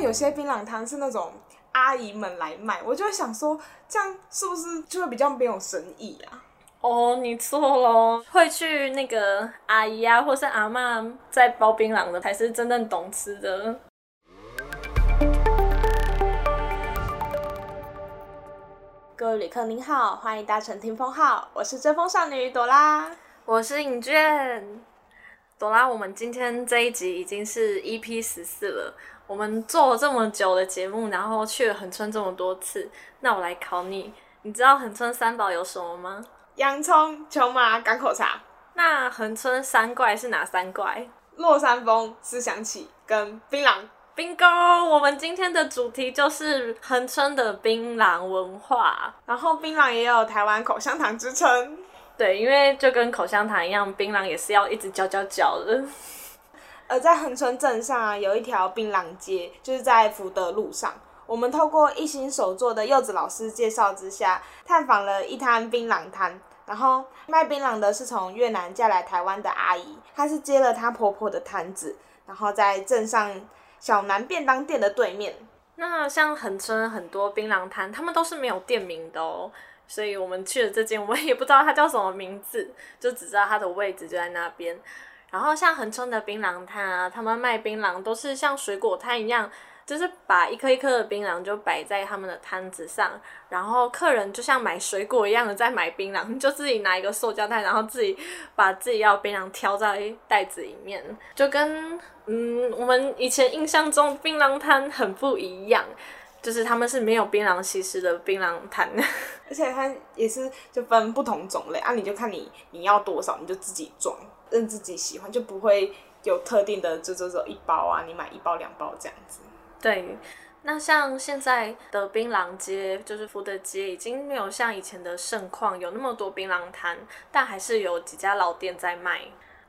为有些槟榔摊是那种阿姨们来卖，我就会想说，这样是不是就会比较没有生意啊？哦，你错了，会去那个阿姨啊，或是阿妈在包槟榔的，才是真正懂吃的。各位旅客您好，欢迎搭乘听风号，我是追风少女朵拉，我是尹娟。朵拉，我们今天这一集已经是 EP 十四了。我们做了这么久的节目，然后去了恒春这么多次，那我来考你，你知道恒春三宝有什么吗？洋葱、球麻、港口茶。那恒春三怪是哪三怪？落山风、思想起跟槟榔。Bingo！我们今天的主题就是恒春的槟榔文化，然后槟榔也有台湾口香糖之称。对，因为就跟口香糖一样，槟榔也是要一直嚼嚼嚼的。而在恒春镇上啊，有一条槟榔街，就是在福德路上。我们透过一心手作的柚子老师介绍之下，探访了一摊槟榔摊。然后卖槟榔的是从越南嫁来台湾的阿姨，她是接了她婆婆的摊子，然后在镇上小南便当店的对面。那像恒春很多槟榔摊，他们都是没有店名的哦。所以我们去了这间，我也不知道它叫什么名字，就只知道它的位置就在那边。然后像恒春的槟榔摊啊，他们卖槟榔都是像水果摊一样，就是把一颗一颗的槟榔就摆在他们的摊子上，然后客人就像买水果一样的在买槟榔，就自己拿一个塑胶袋，然后自己把自己要槟榔挑在袋子里面，就跟嗯我们以前印象中槟榔摊很不一样。就是他们是没有槟榔西施的槟榔摊，而且它也是就分不同种类啊，你就看你你要多少，你就自己装，任自己喜欢，就不会有特定的，就就只有一包啊，你买一包两包这样子。对，那像现在的槟榔街，就是福德街，已经没有像以前的盛况，有那么多槟榔摊，但还是有几家老店在卖。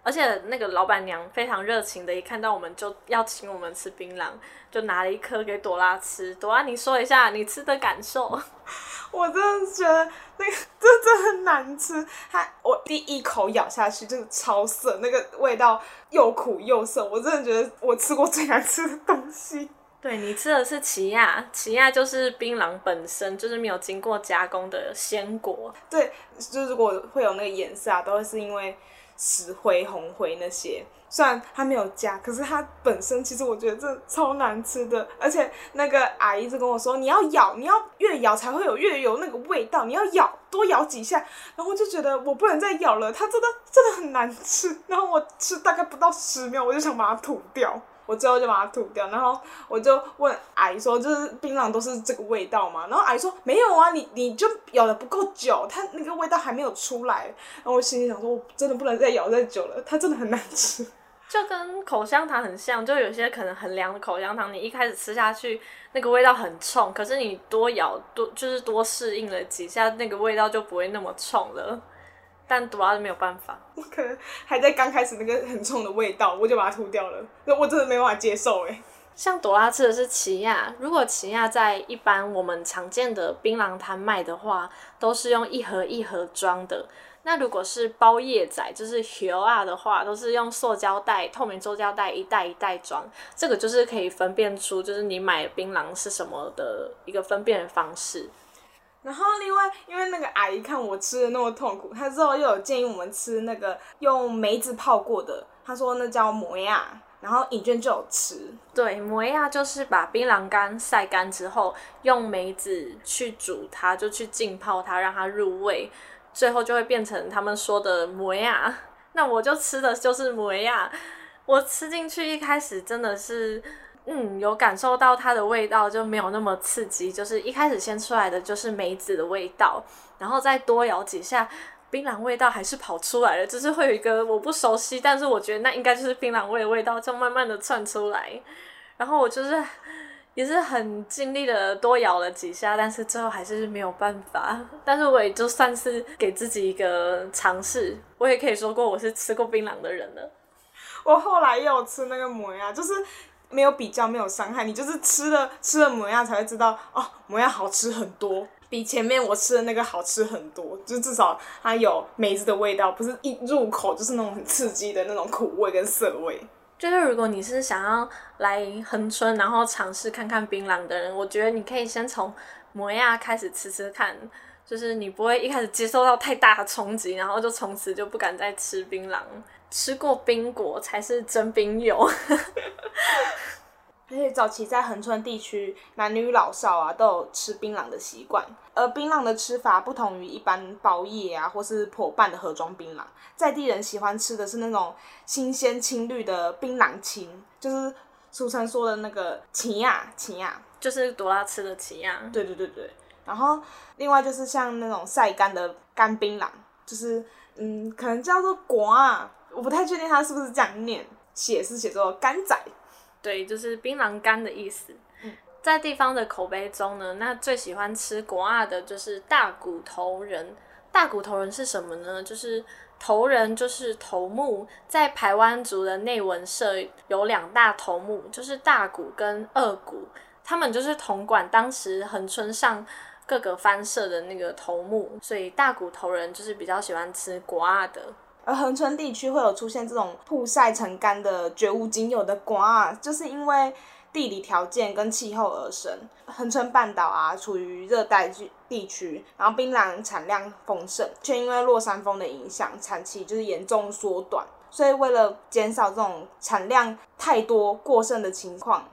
而且那个老板娘非常热情的，一看到我们就要请我们吃槟榔，就拿了一颗给朵拉吃。朵拉，你说一下你吃的感受。我真的觉得那个真的很难吃，它我第一口咬下去就是超涩，那个味道又苦又涩，我真的觉得我吃过最难吃的东西。对，你吃的是奇亚，奇亚就是槟榔本身就是没有经过加工的鲜果。对，就是如果会有那个颜色啊，都会是因为。石灰、红灰那些，虽然它没有加，可是它本身其实我觉得这超难吃的。而且那个阿姨一直跟我说，你要咬，你要越咬才会有越有那个味道，你要咬多咬几下。然后我就觉得我不能再咬了，它真的真的很难吃。然后我吃大概不到十秒，我就想把它吐掉。我最后就把它吐掉，然后我就问阿姨说：“就是槟榔都是这个味道吗？”然后阿姨说：“没有啊，你你就咬的不够久，它那个味道还没有出来。”然后我心里想说：“我真的不能再咬再久了，它真的很难吃。”就跟口香糖很像，就有些可能很凉的口香糖，你一开始吃下去那个味道很冲，可是你多咬多就是多适应了几下，那个味道就不会那么冲了。但朵拉没有办法，我可能还在刚开始那个很冲的味道，我就把它吐掉了。那我真的没办法接受哎。像朵拉吃的是奇亚，如果奇亚在一般我们常见的槟榔摊卖的话，都是用一盒一盒装的。那如果是包叶仔，就是球啊的话，都是用塑胶袋、透明塑胶袋一袋一袋装。这个就是可以分辨出，就是你买槟榔是什么的一个分辨的方式。然后另外，因为那个阿姨看我吃的那么痛苦，她之后又有建议我们吃那个用梅子泡过的，她说那叫摩亚，然后尹娟就有吃。对，摩亚就是把槟榔干晒干之后，用梅子去煮它，就去浸泡它，让它入味，最后就会变成他们说的摩亚。那我就吃的就是摩亚，我吃进去一开始真的是。嗯，有感受到它的味道就没有那么刺激，就是一开始先出来的就是梅子的味道，然后再多咬几下，槟榔味道还是跑出来了，就是会有一个我不熟悉，但是我觉得那应该就是槟榔味的味道，就慢慢的窜出来，然后我就是也是很尽力的多咬了几下，但是最后还是没有办法，但是我也就算是给自己一个尝试，我也可以说过我是吃过槟榔的人了。我后来也有吃那个摩呀，就是。没有比较，没有伤害，你就是吃了吃了摩亚才会知道哦，摩亚好吃很多，比前面我吃的那个好吃很多，就至少它有梅子的味道，不是一入口就是那种很刺激的那种苦味跟涩味。就是如果你是想要来恒春，然后尝试看看槟榔的人，我觉得你可以先从摩亚开始吃吃看，就是你不会一开始接受到太大的冲击，然后就从此就不敢再吃槟榔。吃过冰果才是真冰友。而且早期在恒春地区，男女老少啊都有吃槟榔的习惯。而槟榔的吃法不同于一般包叶啊或是破半的盒装槟榔，在地人喜欢吃的是那种新鲜青绿的槟榔青，就是俗称说的那个青呀青呀，就是朵拉吃的青呀。对对对对。然后另外就是像那种晒干的干槟榔，就是嗯可能叫做果啊，我不太确定他是不是这样念，写是写作干仔。对，就是槟榔干的意思。嗯，在地方的口碑中呢，那最喜欢吃国二的就是大骨头人。大骨头人是什么呢？就是头人，就是头目。在排湾族的内文社有两大头目，就是大骨跟二骨，他们就是统管当时恒春上各个番社的那个头目，所以大骨头人就是比较喜欢吃国二的。而恒春地区会有出现这种曝晒成干的绝无仅有的瓜、啊，就是因为地理条件跟气候而生。恒春半岛啊，处于热带地区，然后槟榔产量丰盛，却因为落山风的影响，产期就是严重缩短。所以为了减少这种产量太多过剩的情况。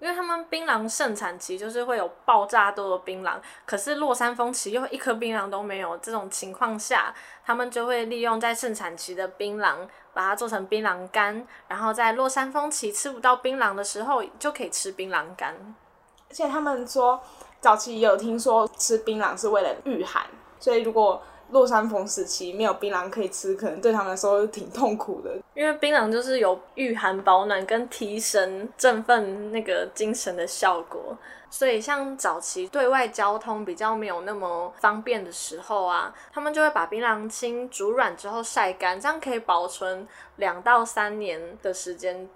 因为他们槟榔盛产期就是会有爆炸多的槟榔，可是落山风期又一颗槟榔都没有，这种情况下，他们就会利用在盛产期的槟榔，把它做成槟榔干，然后在落山风期吃不到槟榔的时候，就可以吃槟榔干。而且他们说，早期也有听说吃槟榔是为了御寒，所以如果落山风时期没有槟榔可以吃，可能对他们来说挺痛苦的。因为槟榔就是有御寒保暖跟提神振奋那个精神的效果，所以像早期对外交通比较没有那么方便的时候啊，他们就会把槟榔青煮软之后晒干，这样可以保存两到三年的时间。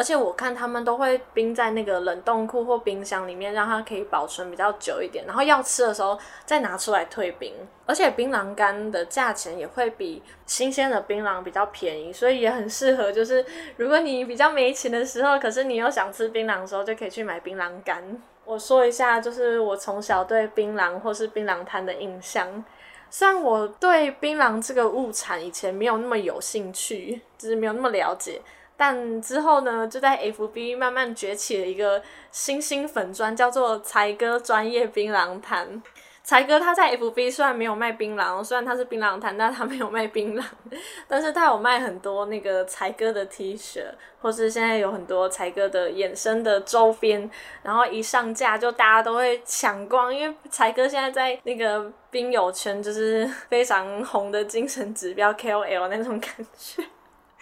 而且我看他们都会冰在那个冷冻库或冰箱里面，让它可以保存比较久一点。然后要吃的时候再拿出来退冰。而且槟榔干的价钱也会比新鲜的槟榔比较便宜，所以也很适合。就是如果你比较没钱的时候，可是你又想吃槟榔的时候，就可以去买槟榔干。我说一下，就是我从小对槟榔或是槟榔摊的印象。虽然我对槟榔这个物产以前没有那么有兴趣，就是没有那么了解。但之后呢，就在 FB 慢慢崛起了一个新兴粉专，叫做才哥专业槟榔摊。才哥他在 FB 虽然没有卖槟榔，虽然他是槟榔摊，但他没有卖槟榔，但是他有卖很多那个才哥的 T 恤，或是现在有很多才哥的衍生的周边，然后一上架就大家都会抢光，因为才哥现在在那个槟友圈就是非常红的精神指标 KOL 那种感觉。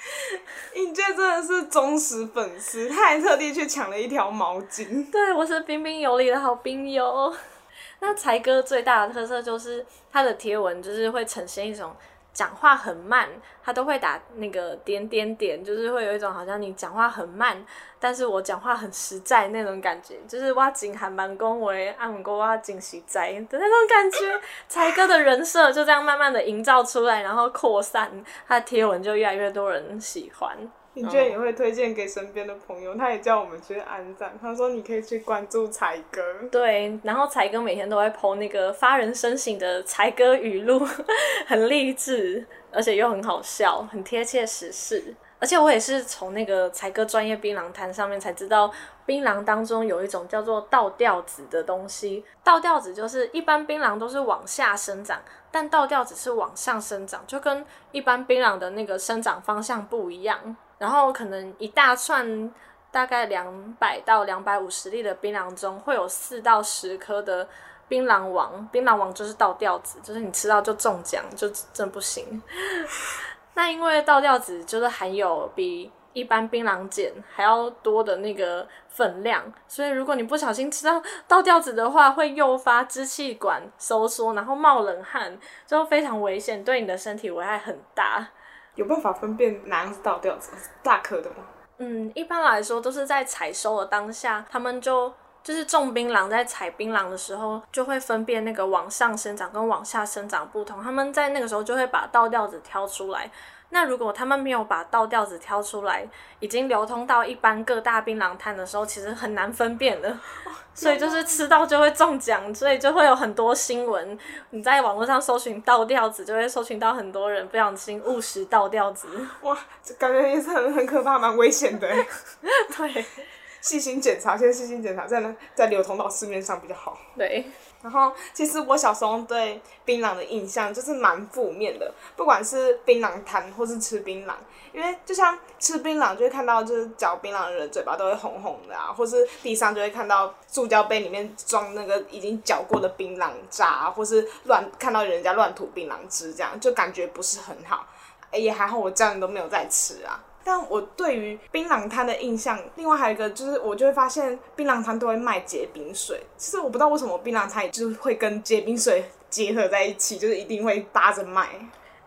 应届真的是忠实粉丝，他还特地去抢了一条毛巾。对，我是彬彬有礼的好兵友。那才哥最大的特色就是他的贴文，就是会呈现一种。讲话很慢，他都会打那个点点点，就是会有一种好像你讲话很慢，但是我讲话很实在那种感觉，就是挖井还蛮恭维，按过挖井实在的那种感觉。才哥的人设就这样慢慢的营造出来，然后扩散，他的贴文就越来越多人喜欢。你居然也会推荐给身边的朋友，他也叫我们去安赞。他说你可以去关注才哥。对，然后才哥每天都会 po 那个发人深省的才哥语录，很励志，而且又很好笑，很贴切时事。而且我也是从那个才哥专业槟榔摊上面才知道，槟榔当中有一种叫做倒吊子的东西。倒吊子就是一般槟榔都是往下生长，但倒吊子是往上生长，就跟一般槟榔的那个生长方向不一样。然后可能一大串大概两百到两百五十粒的槟榔中，会有四到十颗的槟榔王。槟榔王就是倒吊子，就是你吃到就中奖，就真不行。那因为倒吊子就是含有比一般槟榔碱还要多的那个粉量，所以如果你不小心吃到倒吊子的话，会诱发支气管收缩，然后冒冷汗，就非常危险，对你的身体危害很大。有办法分辨哪样是倒吊子，大颗的吗？嗯，一般来说都是在采收的当下，他们就就是种槟榔，在采槟榔的时候就会分辨那个往上生长跟往下生长不同，他们在那个时候就会把倒吊子挑出来，那如果他们没有把倒吊子挑出来，已经流通到一般各大槟榔摊的时候，其实很难分辨的。所以就是吃到就会中奖，所以就会有很多新闻。你在网络上搜寻倒吊子，就会搜寻到很多人不小心误食倒吊子。哇，这感觉也是很很可怕，蛮危险的。对，细心检查，先细心检查，再呢再流通到市面上比较好。对。然后，其实我小时候对槟榔的印象就是蛮负面的，不管是槟榔摊或是吃槟榔，因为就像吃槟榔就会看到就是嚼槟榔的人嘴巴都会红红的啊，或是地上就会看到塑胶杯里面装那个已经嚼过的槟榔渣啊，或是乱看到人家乱吐槟榔汁，这样就感觉不是很好。也还好，我家人都没有在吃啊。但我对于槟榔摊的印象，另外还有一个就是，我就会发现槟榔摊都会卖结冰水。其实我不知道为什么槟榔摊就是会跟结冰水结合在一起，就是一定会搭着卖。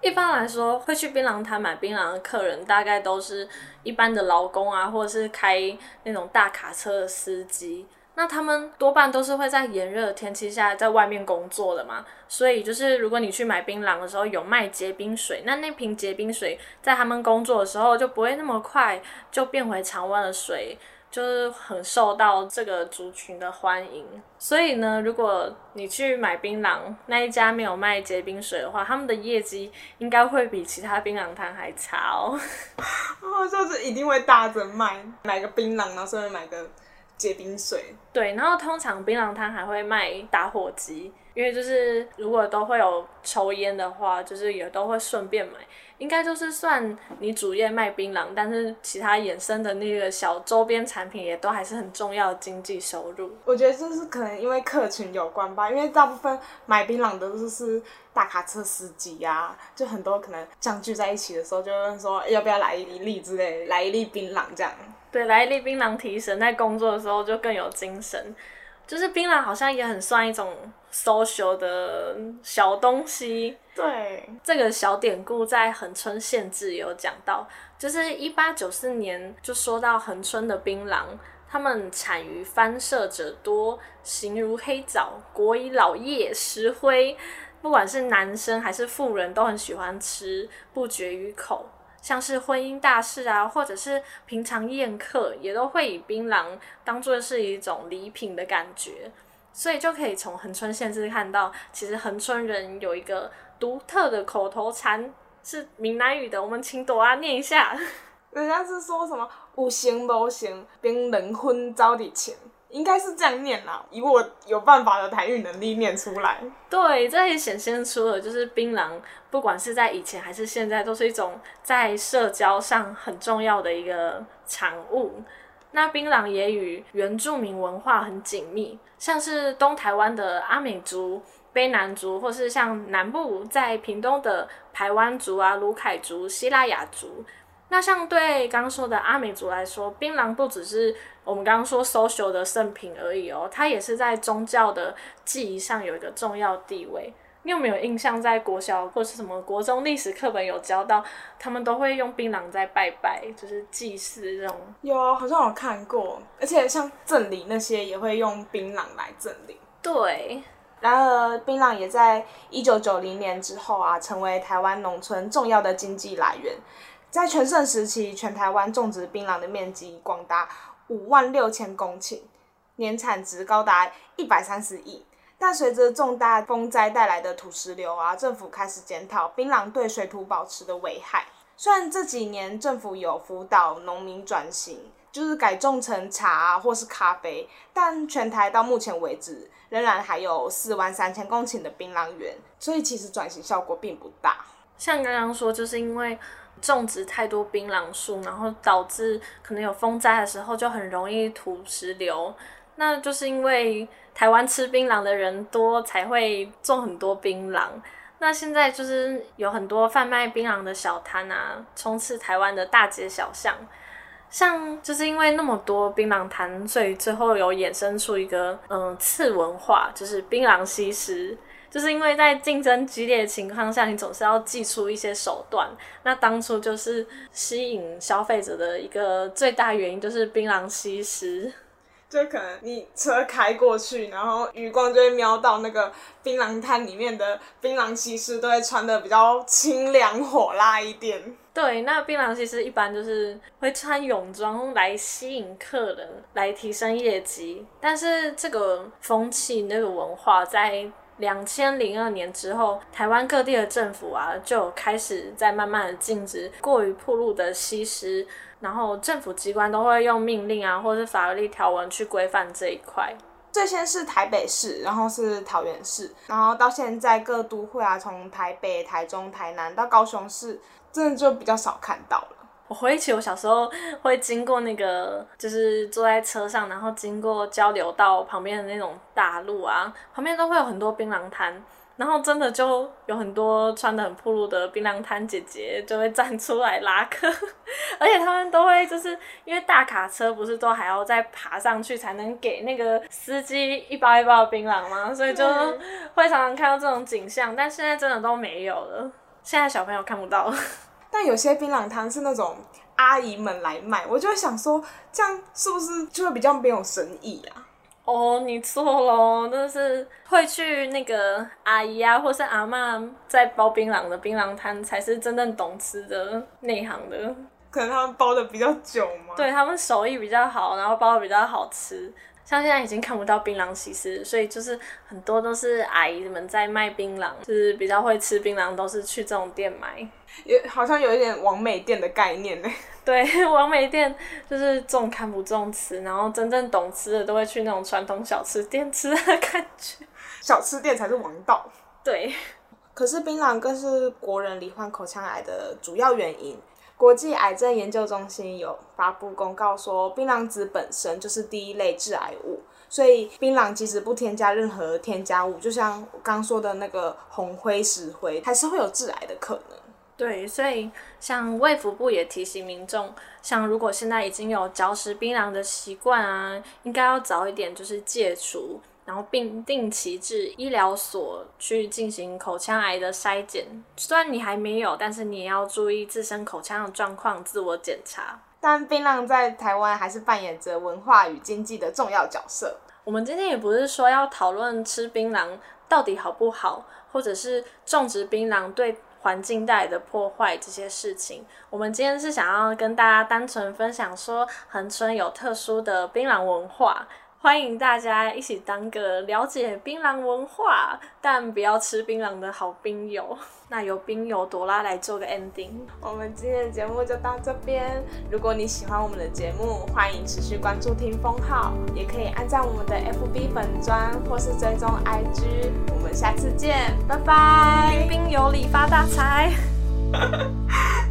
一般来说，会去槟榔摊买槟榔的客人，大概都是一般的劳工啊，或者是开那种大卡车的司机。那他们多半都是会在炎热的天气下在外面工作的嘛，所以就是如果你去买槟榔的时候有卖结冰水，那那瓶结冰水在他们工作的时候就不会那么快就变回常温的水，就是很受到这个族群的欢迎。所以呢，如果你去买槟榔，那一家没有卖结冰水的话，他们的业绩应该会比其他槟榔摊还差哦。哦，就是一定会搭着卖，买个槟榔，然后顺便买个。结冰水，对，然后通常槟榔摊还会卖打火机，因为就是如果都会有抽烟的话，就是也都会顺便买。应该就是算你主业卖槟榔，但是其他衍生的那个小周边产品也都还是很重要的经济收入。我觉得这是可能因为客群有关吧，因为大部分买槟榔的都是大卡车司机呀、啊，就很多可能相聚在一起的时候，就会说要不要来一粒之类，来一粒槟榔这样。对，来一粒槟榔提神，在工作的时候就更有精神。就是槟榔好像也很算一种 social 的小东西。对，这个小典故在恒春县志有讲到，就是一八九四年就说到恒春的槟榔，他们产于翻社者多，形如黑枣，果以老叶石灰，不管是男生还是妇人都很喜欢吃，不绝于口。像是婚姻大事啊，或者是平常宴客，也都会以槟榔当做是一种礼品的感觉，所以就可以从恒春县志看到，其实恒春人有一个独特的口头禅，是闽南语的。我们请朵阿念一下，人家是说什么“有形无形，槟榔婚早的钱”。应该是这样念啦，以我有办法的台语能力念出来。对，这也显现出了就是槟榔，不管是在以前还是现在，都是一种在社交上很重要的一个产物。那槟榔也与原住民文化很紧密，像是东台湾的阿美族、卑南族，或是像南部在屏东的排湾族啊、鲁凯族、西拉雅族。那像对刚刚说的阿美族来说，槟榔不只是我们刚刚说 social 的圣品而已哦，它也是在宗教的记忆上有一个重要地位。你有没有印象，在国小或是什么国中历史课本有教到，他们都会用槟榔在拜拜，就是祭祀这种？有，好像有看过，而且像赠礼那些也会用槟榔来赠礼。对，然而槟榔也在一九九零年之后啊，成为台湾农村重要的经济来源。在全盛时期，全台湾种植槟榔的面积广达五万六千公顷，年产值高达一百三十亿。但随着重大风灾带来的土石流啊，政府开始检讨槟榔对水土保持的危害。虽然这几年政府有辅导农民转型，就是改种成茶啊或是咖啡，但全台到目前为止仍然还有四万三千公顷的槟榔园，所以其实转型效果并不大。像刚刚说，就是因为。种植太多槟榔树，然后导致可能有风灾的时候就很容易土石流。那就是因为台湾吃槟榔的人多，才会种很多槟榔。那现在就是有很多贩卖槟榔的小摊啊，充斥台湾的大街小巷。像就是因为那么多槟榔摊，所以最后有衍生出一个嗯次文化，就是槟榔西施。就是因为在竞争激烈的情况下，你总是要祭出一些手段。那当初就是吸引消费者的一个最大原因，就是槟榔西施。就可能你车开过去，然后余光就会瞄到那个槟榔摊里面的槟榔西施都会穿的比较清凉火辣一点。对，那槟榔西施一般就是会穿泳装来吸引客人，来提升业绩。但是这个风气、那个文化，在两千零二年之后，台湾各地的政府啊，就开始在慢慢的禁止过于铺路的西施。然后政府机关都会用命令啊，或是法律条文去规范这一块。最先是台北市，然后是桃园市，然后到现在各都会啊，从台北、台中、台南到高雄市，真的就比较少看到了。我回忆起我小时候会经过那个，就是坐在车上，然后经过交流道旁边的那种大路啊，旁边都会有很多槟榔摊。然后真的就有很多穿的很暴露的槟榔摊姐姐就会站出来拉客，而且他们都会就是因为大卡车不是都还要再爬上去才能给那个司机一包一包的槟榔吗？所以就会常常看到这种景象，但现在真的都没有了，现在小朋友看不到。但有些槟榔摊是那种阿姨们来卖，我就会想说，这样是不是就会比较没有生意啊？哦，你错了，就是会去那个阿姨啊，或是阿妈在包槟榔的槟榔摊，才是真正懂吃的内行的。可能他们包的比较久嘛。对，他们手艺比较好，然后包的比较好吃。像现在已经看不到槟榔西施，所以就是很多都是阿姨们在卖槟榔，就是比较会吃槟榔，都是去这种店买。也好像有一点王美店的概念呢。对，王美店就是重看不重吃，然后真正懂吃的都会去那种传统小吃店吃的感觉。小吃店才是王道。对。可是槟榔更是国人罹患口腔癌的主要原因。国际癌症研究中心有发布公告说，槟榔籽本身就是第一类致癌物，所以槟榔即使不添加任何添加物，就像我刚说的那个红灰、石灰，还是会有致癌的可能。对，所以像卫福部也提醒民众，像如果现在已经有嚼食槟榔的习惯啊，应该要早一点就是戒除。然后并定期至医疗所去进行口腔癌的筛检，虽然你还没有，但是你也要注意自身口腔的状况，自我检查。但槟榔在台湾还是扮演着文化与经济的重要角色。我们今天也不是说要讨论吃槟榔到底好不好，或者是种植槟榔对环境带来的破坏这些事情。我们今天是想要跟大家单纯分享说，恒春有特殊的槟榔文化。欢迎大家一起当个了解槟榔文化，但不要吃槟榔的好冰友。那由冰友朵拉来做个 ending。我们今天的节目就到这边。如果你喜欢我们的节目，欢迎持续关注听风号，也可以按赞我们的 FB 粉专或是追踪 IG。我们下次见，拜拜！彬彬有礼发大财。